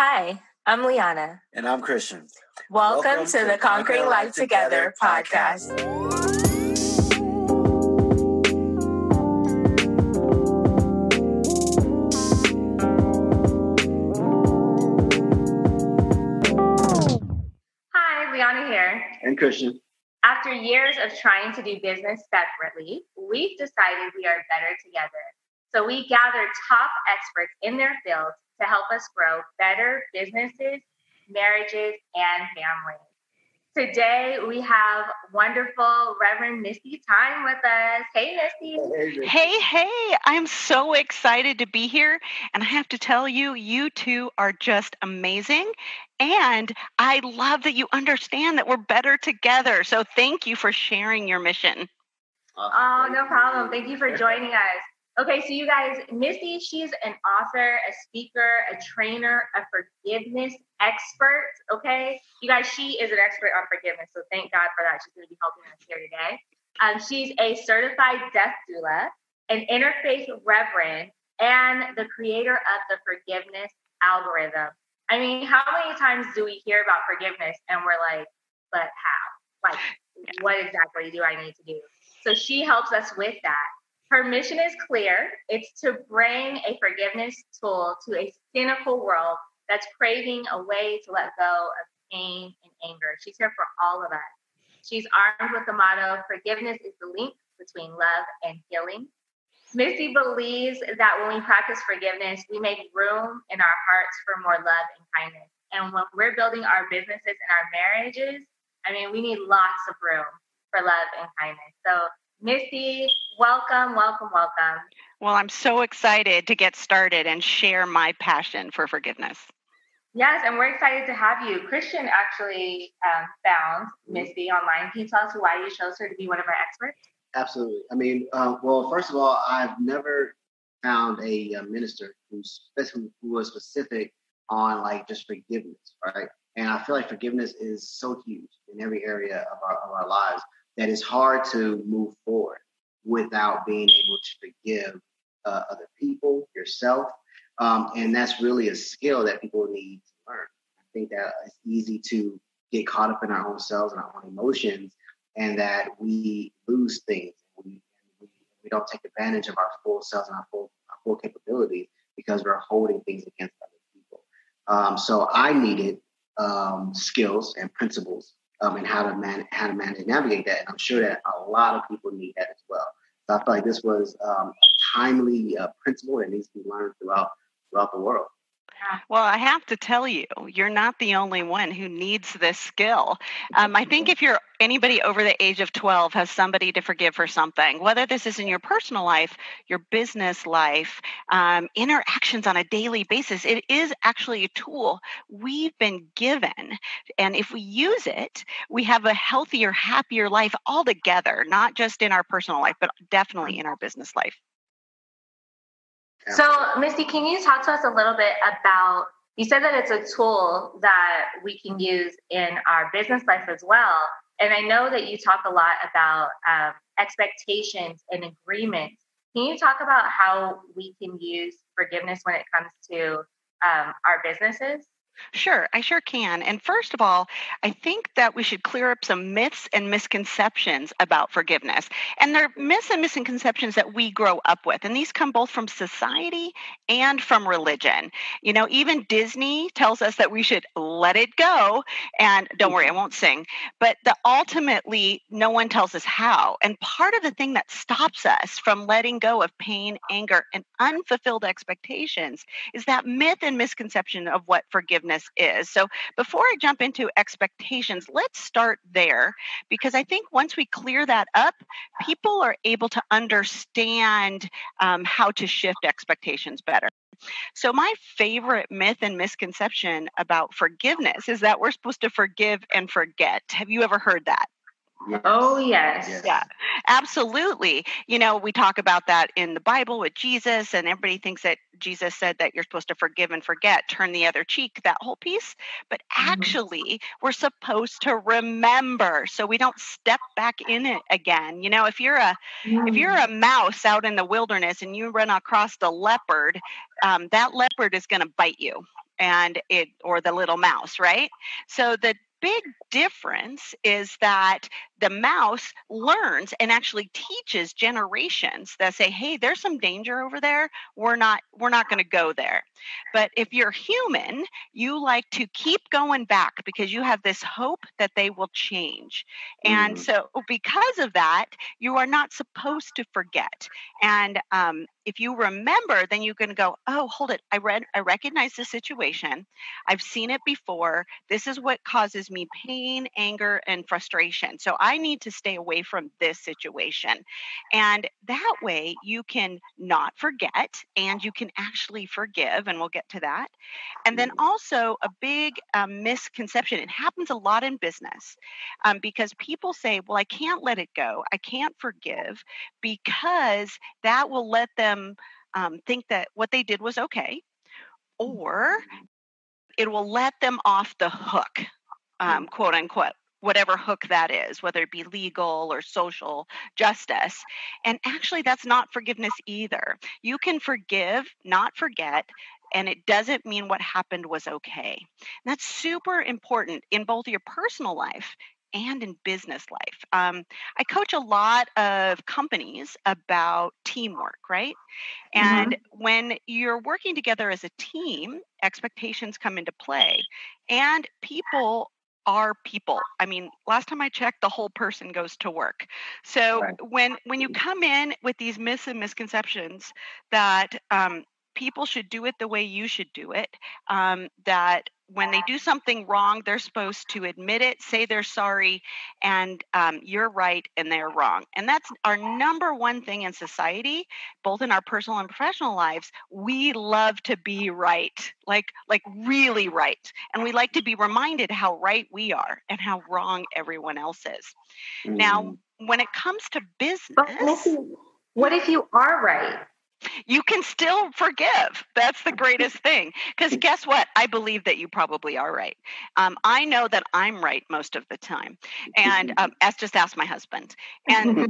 Hi, I'm Liana. And I'm Christian. Welcome, Welcome to, to, the Conquering Life Together, Together podcast. Hi, Liana here. And Christian. After years of trying to do business separately, we've decided we are better together. So we gathered top experts in their fields to help us grow better businesses, marriages, and families. Today we have wonderful Reverend Misty Time with us. Hey, Misty. Hey, hey, I'm so excited to be here. And I have to tell you, you two are just amazing. And I love that you understand that we're better together. So thank you for sharing your mission. Oh, no problem. Thank you for joining us. Okay, so you guys, Misty, she's an author, a speaker, a trainer, a forgiveness expert. Okay, you guys, she is an expert on forgiveness. So thank God for that. She's going to be helping us here today. Um, she's a certified death doula, an interfaith reverend, and the creator of the forgiveness algorithm. I mean, how many times do we hear about forgiveness and we're like, but how? Like, what exactly do I need to do? So she helps us with that. Her mission is clear it's to bring a forgiveness tool to a cynical world that's craving a way to let go of pain and anger. She's here for all of us. She's armed with the motto forgiveness is the link between love and healing. Misty believes that when we practice forgiveness, we make room in our hearts for more love and kindness. And when we're building our businesses and our marriages, I mean, we need lots of room for love and kindness. So Misty, welcome, welcome, welcome. Well, I'm so excited to get started and share my passion for forgiveness. Yes, and we're excited to have you. Christian actually um, found Misty online. Can you tell us why you chose her to be one of our experts? Absolutely. I mean, uh, well, first of all, I've never found a, a minister who's who was specific on like just forgiveness, right? And I feel like forgiveness is so huge in every area of our, of our lives that it's hard to move forward without being able to forgive uh, other people, yourself. Um, and that's really a skill that people need to learn. I think that it's easy to get caught up in our own selves and our own emotions, and that we lose things. We, we, we don't take advantage of our full selves and our full, our full capabilities because we're holding things against other people. Um, so I needed um, skills and principles um, and how to man how to manage and navigate that. And I'm sure that a lot of people need that as well. So I feel like this was um, a timely uh, principle that needs to be learned throughout throughout the world. Well, I have to tell you, you're not the only one who needs this skill. Um, I think if you're anybody over the age of 12 has somebody to forgive for something, whether this is in your personal life, your business life, um, interactions on a daily basis, it is actually a tool we've been given. And if we use it, we have a healthier, happier life altogether, not just in our personal life, but definitely in our business life. So, Misty, can you talk to us a little bit about? You said that it's a tool that we can use in our business life as well. And I know that you talk a lot about um, expectations and agreements. Can you talk about how we can use forgiveness when it comes to um, our businesses? Sure, I sure can. And first of all, I think that we should clear up some myths and misconceptions about forgiveness. And they're myths and misconceptions that we grow up with. And these come both from society and from religion. You know, even Disney tells us that we should let it go. And don't worry, I won't sing. But the, ultimately, no one tells us how. And part of the thing that stops us from letting go of pain, anger, and unfulfilled expectations is that myth and misconception of what forgiveness is. So before I jump into expectations, let's start there because I think once we clear that up, people are able to understand um, how to shift expectations better. So, my favorite myth and misconception about forgiveness is that we're supposed to forgive and forget. Have you ever heard that? Yes. Oh, yes. yes. Yeah, absolutely. You know, we talk about that in the Bible with Jesus, and everybody thinks that Jesus said that you're supposed to forgive and forget, turn the other cheek, that whole piece. But mm-hmm. actually, mm-hmm. we're supposed to remember so we don't step back in it again. You know, if you're a mm-hmm. if you're mm. a mouse out in the wilderness and you run across a leopard, um, that leopard is going to bite you and it or the little mouse, right? So the big difference is that the mouse learns and actually teaches generations that say hey there's some danger over there. We're not we're not going to go there. But if you're human you like to keep going back because you have this hope that they will change. And mm. so because of that you are not supposed to forget. And um, if you remember then going to go oh hold it. I read i recognize the situation. I've seen it before. This is what causes me pain anger and frustration. So I need to stay away from this situation. And that way you can not forget and you can actually forgive, and we'll get to that. And then mm-hmm. also a big um, misconception, it happens a lot in business um, because people say, well, I can't let it go, I can't forgive because that will let them um, think that what they did was okay. Or mm-hmm. it will let them off the hook, um, quote unquote whatever hook that is, whether it be legal or social justice. And actually, that's not forgiveness either. You can forgive, not forget. And it doesn't mean what happened was okay. And that's super important in both your personal life and in business life. Um, I coach a lot of companies about teamwork, right? And mm-hmm. when you're working together as a team, expectations come into play, and people are people. I mean, last time I checked, the whole person goes to work. So right. when when you come in with these myths and misconceptions that um, people should do it the way you should do it, um, that when they do something wrong, they're supposed to admit it, say they're sorry, and um, you're right and they're wrong. And that's our number one thing in society, both in our personal and professional lives. We love to be right, like like really right, and we like to be reminded how right we are and how wrong everyone else is. Mm. Now, when it comes to business, but what if you are right? You can still forgive. That's the greatest thing. Because guess what? I believe that you probably are right. Um, I know that I'm right most of the time. And um, as just ask my husband. And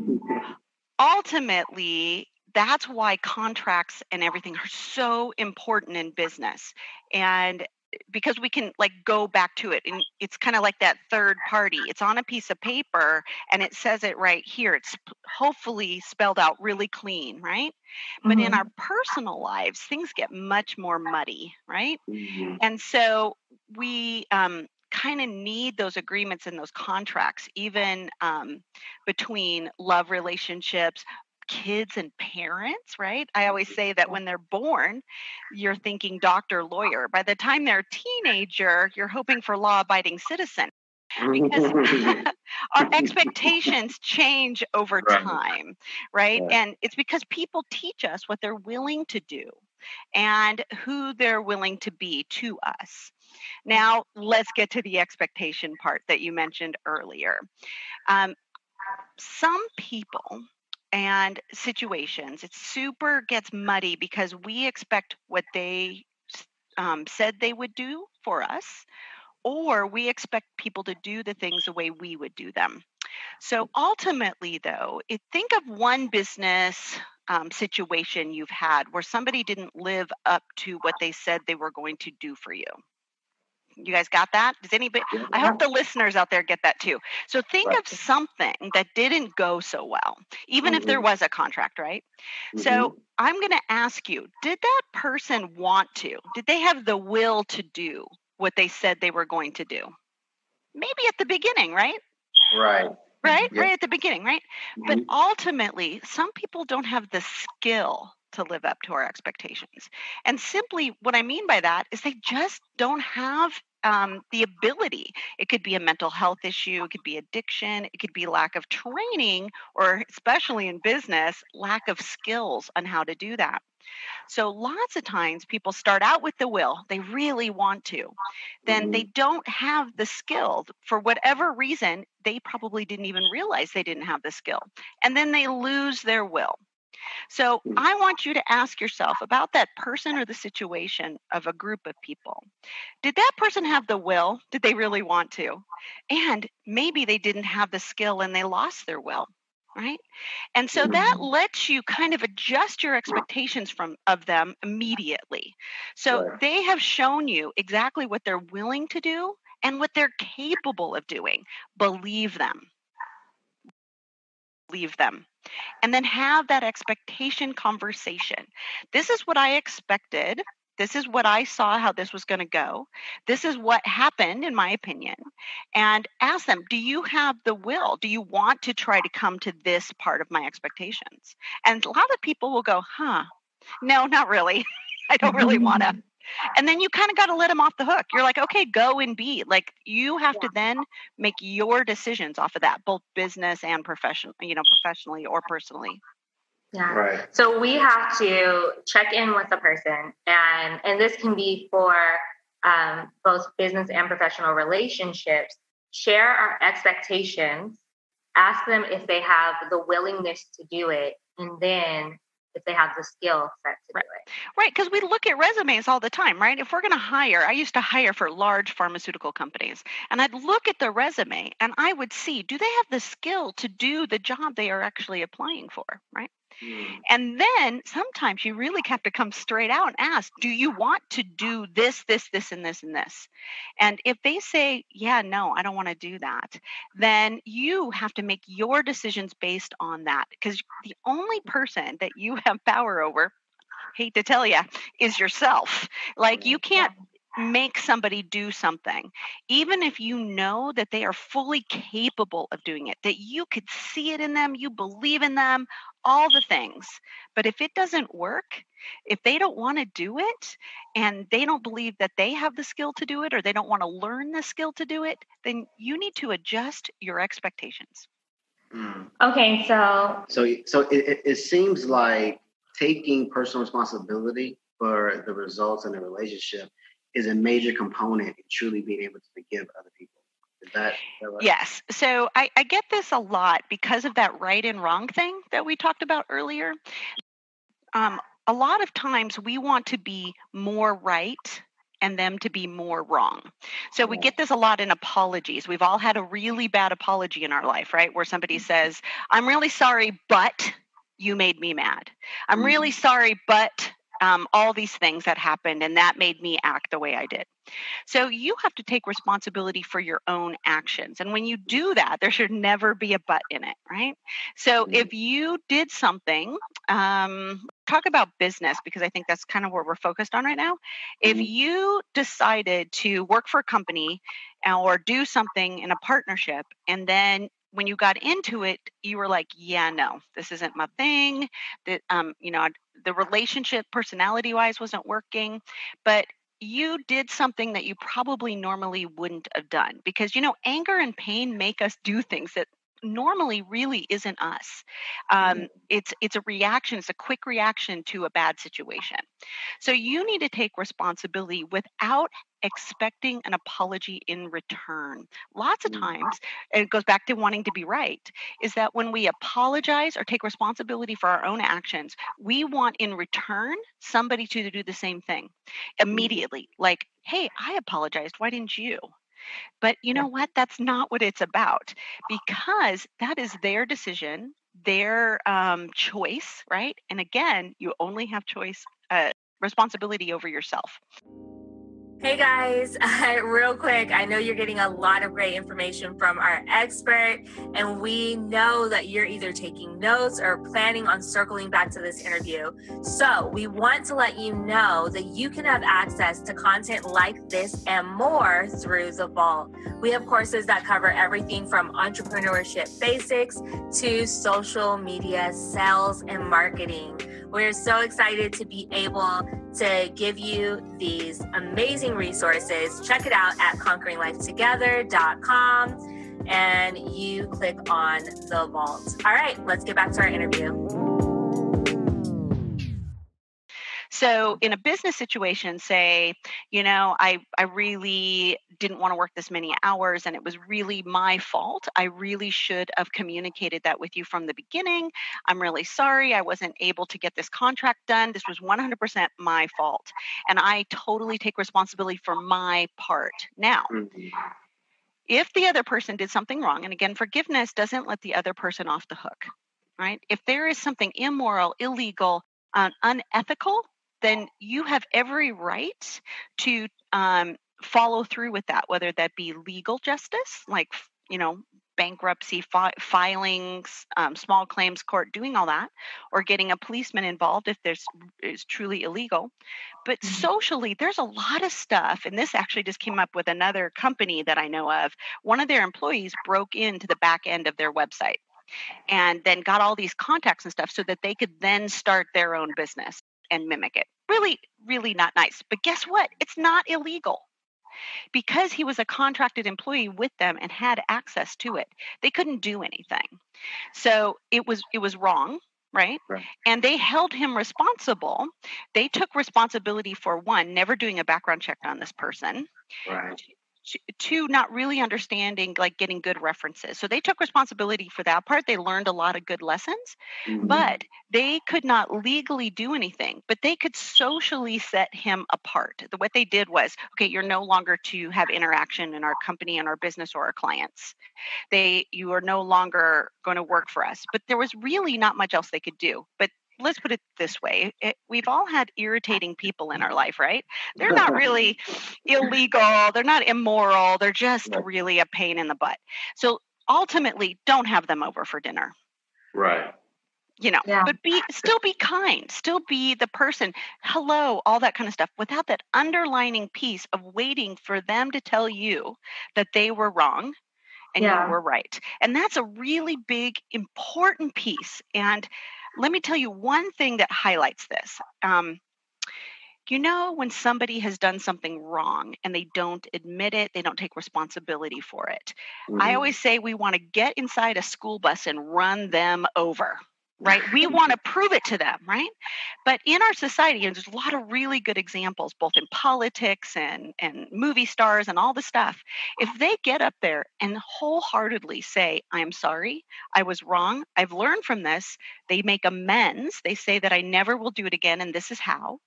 ultimately, that's why contracts and everything are so important in business. And because we can like go back to it and it's kind of like that third party it's on a piece of paper and it says it right here it's hopefully spelled out really clean right but mm-hmm. in our personal lives things get much more muddy right mm-hmm. and so we um, kind of need those agreements and those contracts even um, between love relationships kids and parents, right? I always say that when they're born, you're thinking doctor, lawyer. By the time they're a teenager, you're hoping for law abiding citizen. because our expectations change over time, right? And it's because people teach us what they're willing to do and who they're willing to be to us. Now, let's get to the expectation part that you mentioned earlier. Um, some people and situations. It super gets muddy because we expect what they um, said they would do for us, or we expect people to do the things the way we would do them. So ultimately, though, it, think of one business um, situation you've had where somebody didn't live up to what they said they were going to do for you. You guys got that? Does anybody? I hope the listeners out there get that too. So think right. of something that didn't go so well, even mm-hmm. if there mm-hmm. was a contract, right? Mm-hmm. So I'm going to ask you did that person want to? Did they have the will to do what they said they were going to do? Maybe at the beginning, right? Right. Right? Right at the beginning, right? Mm-hmm. But ultimately, some people don't have the skill to live up to our expectations. And simply, what I mean by that is they just don't have um, the ability. It could be a mental health issue, it could be addiction, it could be lack of training, or especially in business, lack of skills on how to do that. So, lots of times people start out with the will, they really want to. Then they mm-hmm. don't have the skill for whatever reason, they probably didn't even realize they didn't have the skill. And then they lose their will. So mm. I want you to ask yourself about that person or the situation of a group of people. Did that person have the will? Did they really want to? And maybe they didn't have the skill and they lost their will. right and so that lets you kind of adjust your expectations from of them immediately so Right. they have shown you exactly what they're willing to do and what they're capable of doing believe them believe them and then have that expectation conversation. This is what i expected. This is what i saw how this was going to go. This is what happened in my opinion. And ask them do you have the will? Do you want to try to come to this part of my expectations? And a lot of people will go huh. No not really. I don't really want to and then you kind of got to let them off the hook you're like okay go and be like you have to then make your decisions off of that both business and professional you know professionally or personally Yeah. Right. So we have to check in with the person, and and this can be for um, both business and professional relationships. Share our expectations. Ask them if they have the willingness to do it, and then if they have the skill set to Right. do it. Right, because we look at resumes all the time, right? If we're going to hire, I used to hire for large pharmaceutical companies, and I'd look at the resume and I would see do they have the skill to do the job they are actually applying for, right? Mm. And then sometimes you really have to come straight out and ask, do you want to do this, this, this, and this, and this? And if they say, yeah, no, I don't want to do that, then you have to make your decisions based on that because the only person that you have power over, hate to tell you, is yourself. Like you can't make somebody do something, even if you know that they are fully capable of doing it, that you could see it in them, you believe in them, all the things. But if it doesn't work, if they don't want to do it and they don't believe that they have the skill to do it or they don't want to learn the skill to do it, then you need to adjust your expectations. Mm. Okay, so So, so it, it, it seems like taking personal responsibility for the results in a relationship is a major component in truly being able to forgive other people. Is that right? Yes. So I, I get this a lot because of that right and wrong thing that we talked about earlier. Um, a lot of times we want to be more right and them to be more wrong. So we get this a lot in apologies. We've all had a really bad apology in our life, right? Where somebody says, I'm really sorry, but you made me mad. I'm really sorry, but um, all these things that happened and that made me act the way I did. So you have to take responsibility for your own actions. And when you do that, there should never be a but in it, right? So Mhm. if you did something, um, talk about business because I think that's kind of where we're focused on right now. If Mhm. you decided to work for a company uh, or do something in a partnership and then when you got into it, you were like, "Yeah, no, this isn't my thing." That um, you know, the relationship, personality-wise, wasn't working, but you did something that you probably normally wouldn't have done because you know anger and pain make us do things that normally really isn't us. Um, it's it's a reaction it's a quick reaction to a bad situation. So you need to take responsibility without expecting an apology in return. Lots of Mm. times and it goes back to wanting to be right is that when we apologize or take responsibility for our own actions we want in return somebody to do the same thing immediately like hey i apologized. Why didn't you but you know what? That's not what it's about because that is their decision their um, choice right? And again you only have choice uh, responsibility over yourself Hey guys, real quick, I know you're getting a lot of great information from our expert, and we know that you're either taking notes or planning on circling back to this interview. So, we want to let you know that you can have access to content like this and more through the Vault. We have courses that cover everything from entrepreneurship basics to social media, sales, and marketing. We're so excited to be able to give you these amazing resources. Check it out at conqueringlifetogether.com and you click on the vault. All right, let's get back to our interview. So in a business situation, say, you know, I, I really didn't want to work this many hours and it was really my fault. I really should have communicated that with you from the beginning. I'm really sorry. I wasn't able to get this contract done. This was 100% my fault. And I totally take responsibility for my part. Now, Mhm. if the other person did something wrong, and again, forgiveness doesn't let the other person off the hook. right? If there is something immoral, illegal, uh, unethical, then you have every right to um, follow through with that, whether that be legal justice, like, you know, bankruptcy fi- filings, um, small claims court, doing all that, or getting a policeman involved if there's is truly illegal. But mm-hmm. socially, there's a lot of stuff, and this actually just came up with another company that I know of. One of their employees broke into the back end of their website and then got all these contacts and stuff so that they could then start their own business and mimic it. Really, really not nice. But guess what? It's not illegal. Because he was a contracted employee with them and had access to it, they couldn't do anything. So it was it was wrong right? right? And they held him responsible. They took responsibility for one, never doing a background check on this person. Right two not really understanding like getting good references. So they took responsibility for that part. They learned a lot of good lessons mm-hmm. but they could not legally do anything but they could socially set him apart. The, what they did was okay you're no longer to have interaction in our company and our business or our clients. They you are no longer going to work for us. But there was really not much else they could do. But let's put it this way it, we've all had irritating people in our life right? They're not really illegal they're not immoral they're just really a pain in the butt. So ultimately don't have them over for dinner. Right. You know yeah. but be still be kind still be the person hello all that kind of stuff without that underlining piece of waiting for them to tell you that they were wrong and yeah. you were right. And that's a really big important piece and let me tell you one thing that highlights this. Um, you know, when somebody has done something wrong and they don't admit it, they don't take responsibility for it. Mm-hmm. I always say we want to get inside a school bus and run them over right? We mm-hmm. want to prove it to them, right? But in our society, and there's a lot of really good examples, both in politics and, and movie stars and all the stuff. If they get up there and wholeheartedly say, I'm sorry, I was wrong, I've learned from this, they make amends, they say that I never will do it again, and this is how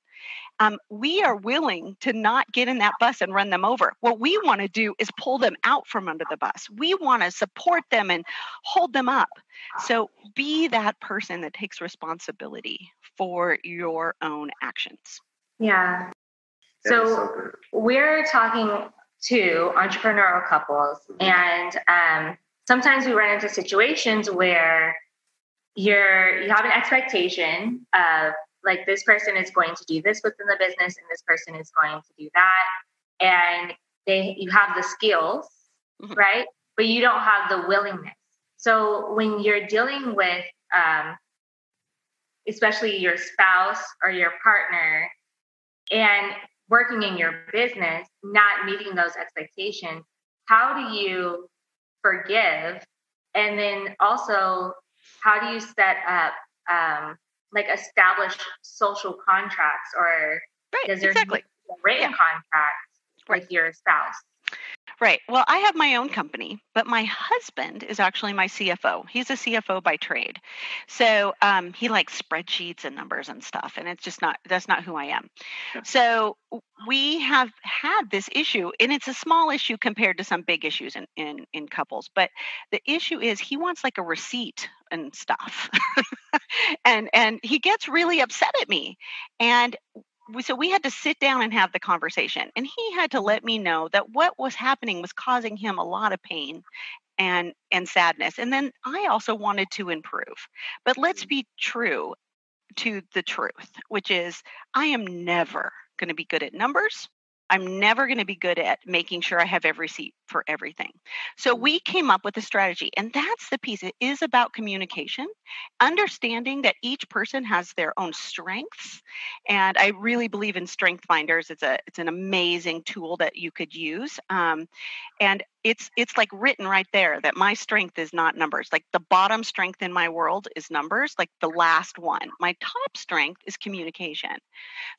um, we are willing to not get in that bus and run them over. What we want to do is pull them out from under the bus. We want to support them and hold them up. So be that person that takes responsibility for your own actions. Yeah. So, so we're talking to entrepreneurial couples, mm-hmm. and um, sometimes we run into situations where you're you have an expectation of like this person is going to do this within the business and this person is going to do that. And they you have the skills mm-hmm. right? But you don't have the willingness. So when you're dealing with um, especially your spouse or your partner and working in your business not meeting those expectations how do you forgive? And then also how do you set up um, like establish social contracts or right, does there exactly. written yeah. contracts right. with your spouse? Right. Well, I have my own company, but my husband is actually my CFO. He's a CFO by trade. So um, he likes spreadsheets and numbers and stuff, and it's just not, that's not who I am. So we have had this issue, and it's a small issue compared to some big issues in, in, in couples. But the issue is he wants like a receipt and stuff. and and he gets really upset at me. And so we had to sit down and have the conversation and he had to let me know that what was happening was causing him a lot of pain and and sadness. And then i also wanted to improve. But let's be true to the truth which is i am never going to be good at numbers I'm never going to be good at making sure I have every seat for everything. So we came up with a strategy, and that's the piece. It is about communication, understanding that each person has their own strengths. And I really believe in strength finders. It's a it's an amazing tool that you could use. Um, and it's it's like written right there that my strength is not numbers. Like the bottom strength in my world is numbers like the last one. My top strength is communication. Mm.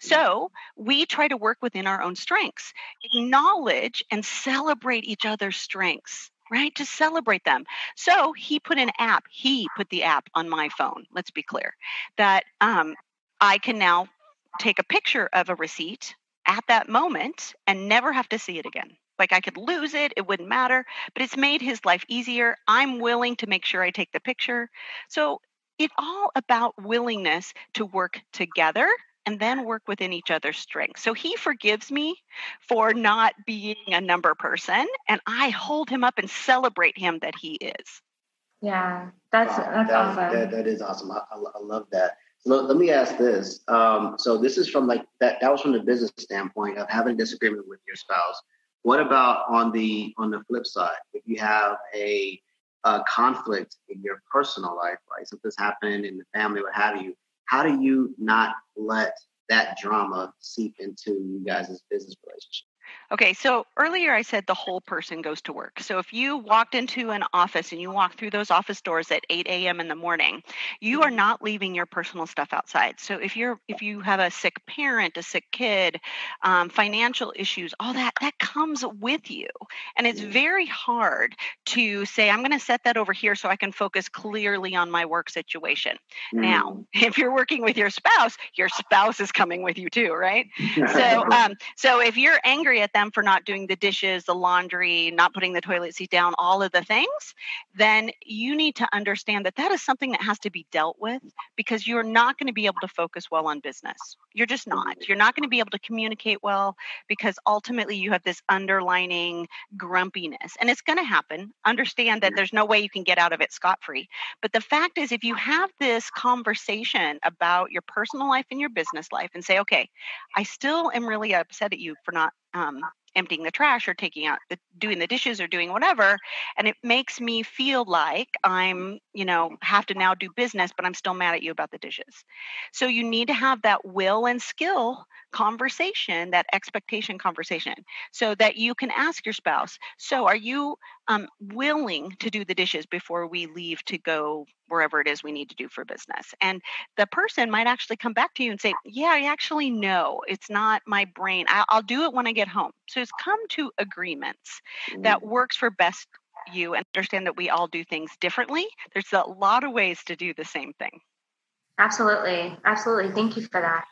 so we try to work within our own strengths acknowledge and celebrate each other's strengths right to celebrate them. So he put an app he put the app on my phone let's be clear that um, i can now take a picture of a receipt at that moment and never have to see it again like I could lose it, it wouldn't matter, but it's made his life easier. I'm willing to make sure I take the picture. So it's all about willingness to work together and then work within each other's strengths. So he forgives me for not being a number person, and I hold him up and celebrate him that he is. Yeah, that's wow, that's that, awesome. That, that is awesome. I, I, love that. Let, let me ask this. Um, so this is from like that. That was from the business standpoint of having a disagreement with your spouse. What about on the on the flip side? If you have a, a conflict in your personal life, right? Something's happened in the family, what have you? How do you not let that drama seep into you guys' business relationship? Okay, so earlier I said the whole person goes to work. So if you walked into an office and you walk through those office doors at 8 a.m. in the morning, you are mm-hmm. not leaving your personal stuff outside. So if you're if you have a sick parent, a sick kid, um, financial issues, all that that comes with you, and it's very hard to say I'm going to set that over here so I can focus clearly on my work situation. Mm. Now, if you're working with your spouse, your spouse is coming with you too, right? so um, so if you're angry at them for not doing the dishes, the laundry, not putting the toilet seat down, all of the things, then you need to understand that that is something that has to be dealt with because you're not going to be able to focus well on business. You're just not. You're not going to be able to communicate well because ultimately you have this underlining grumpiness. And it's going to happen. Understand that there's no way you can get out of it scot free. But the fact is, if you have this conversation about your personal life and your business life and say, okay, I still am really upset at you for not um, emptying the trash or taking out the doing the dishes or doing whatever and it makes me feel like i'm you know have to now do business but i'm still mad at you about the dishes. So you need to have that will and skill conversation that expectation conversation so that you can ask your spouse so are you um, willing to do the dishes before we leave to go wherever it is we need to do for business. And the person might actually come back to you and say, Yeah, I actually know it's not my brain. I'll, I'll do it when I get home. So it's come to agreements mm-hmm. that works for best you and understand that we all do things differently. There's a lot of ways to do the same thing. Absolutely. Absolutely. Thank you for that.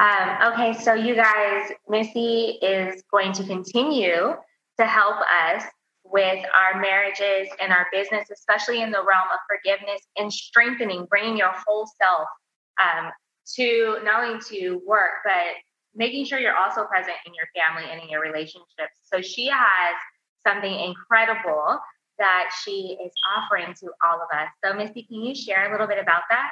Um, okay, so you guys, Missy is going to continue to help us with our marriages and our business, especially in the realm of forgiveness and strengthening, bringing your whole self um, to not only to work, but making sure you're also present in your family and in your relationships. So she has something incredible that she is offering to all of us. So, Misty, can you share a little bit about that?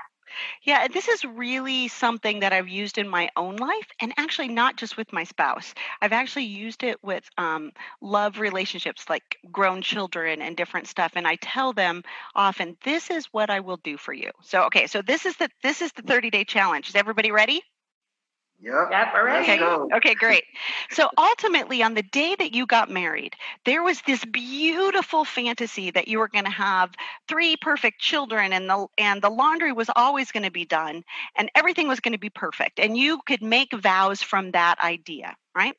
Yeah, this is really something that I've used in my own life, and actually not just with my spouse. I've actually used it with um, love relationships, like grown children and different stuff. And I tell them often, "This is what I will do for you." So, okay, so this is the this is the 30 day challenge. Is everybody ready? Yep. Yep. All right. Okay. okay, great. So ultimately, on the day that you got married, there was this beautiful fantasy that you were going to have three perfect children, and the and the laundry was always going to be done, and everything was going to be perfect, and you could make vows from that idea right?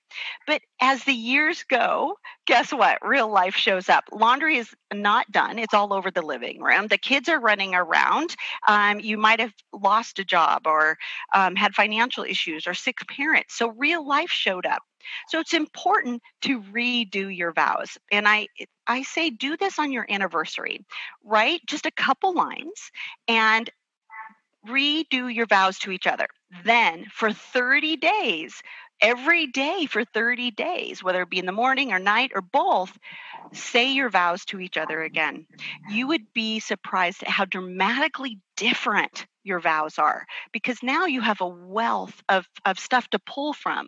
But as the years go, guess what? Real life shows up. Laundry is not done, it's all over the living room. The kids are running around. Um, you might have lost a job or um, had financial issues or sick parents. So real life showed up. So it's important to redo your vows. And I I say do this on your anniversary. Write just a couple lines and redo your vows to each other. Then for 30 days, every day for 30 days, whether it be in the morning or night or both, say your vows to each other again. You would be surprised at how dramatically different your vows are because now you have a wealth of, of stuff to pull from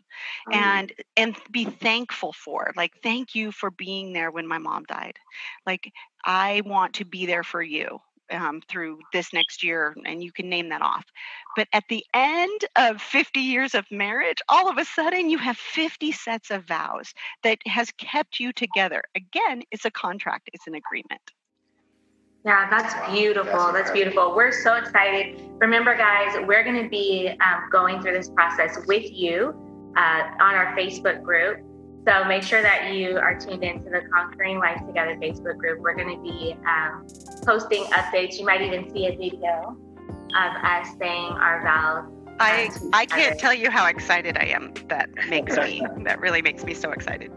mm. and and be thankful for like thank you for being there when my mom died like i want to be there for you um, through this next year, and you can name that off. But at the end of 50 years of marriage, all of a sudden you have 50 sets of vows that has kept you together. Again, it's a contract, it's an agreement. Yeah, that's beautiful. That's beautiful. We're so excited. Remember, guys, we're going to be um, going through this process with you uh, on our Facebook group. So make sure that you are tuned into the Conquering Life Together Facebook group. We're going to be um, posting updates. You might even see a video of us saying our vows. I I can't tell you how excited I am. That makes me that really makes me so excited.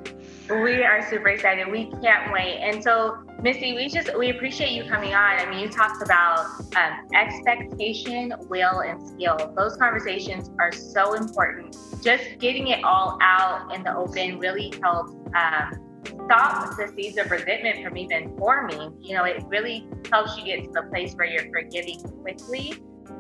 We are super excited. We can't wait. And so, Misty, we just we appreciate you coming on. I mean, you talked about um, expectation, will, and skill. Those conversations are so important. Just getting it all out in the open really helps um, stop the seeds of resentment from even forming. You know, it really helps you get to the place where you're forgiving quickly,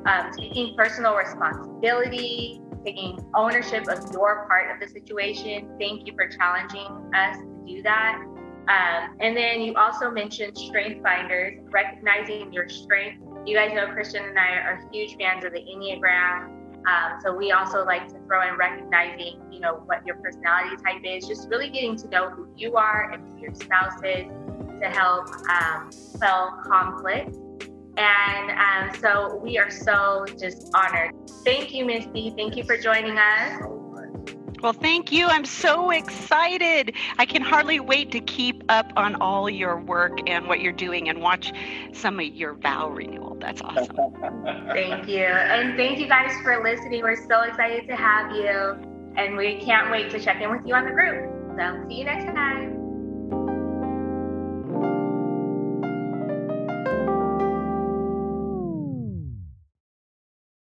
um, taking personal responsibility, taking ownership of your part of the situation. Thank you for challenging us to do that. Um, and then you also mentioned strength finders, recognizing your strength. You guys know Christian and I are huge fans of the Enneagram. Um, so we also like to throw in recognizing, you know, what your personality type is, just really getting to know who you are and who your spouse is to help um, quell conflict. And um, so we are so just honored. Thank you, Misty. Thank you for joining us. Well, thank you. I'm so excited. I can hardly wait to keep up on all your work and what you're doing and watch some of your vow renewal. That's awesome. thank you. And thank you guys for listening. We're so excited to have you. And we can't wait to check in with you on the group. So, see you next time.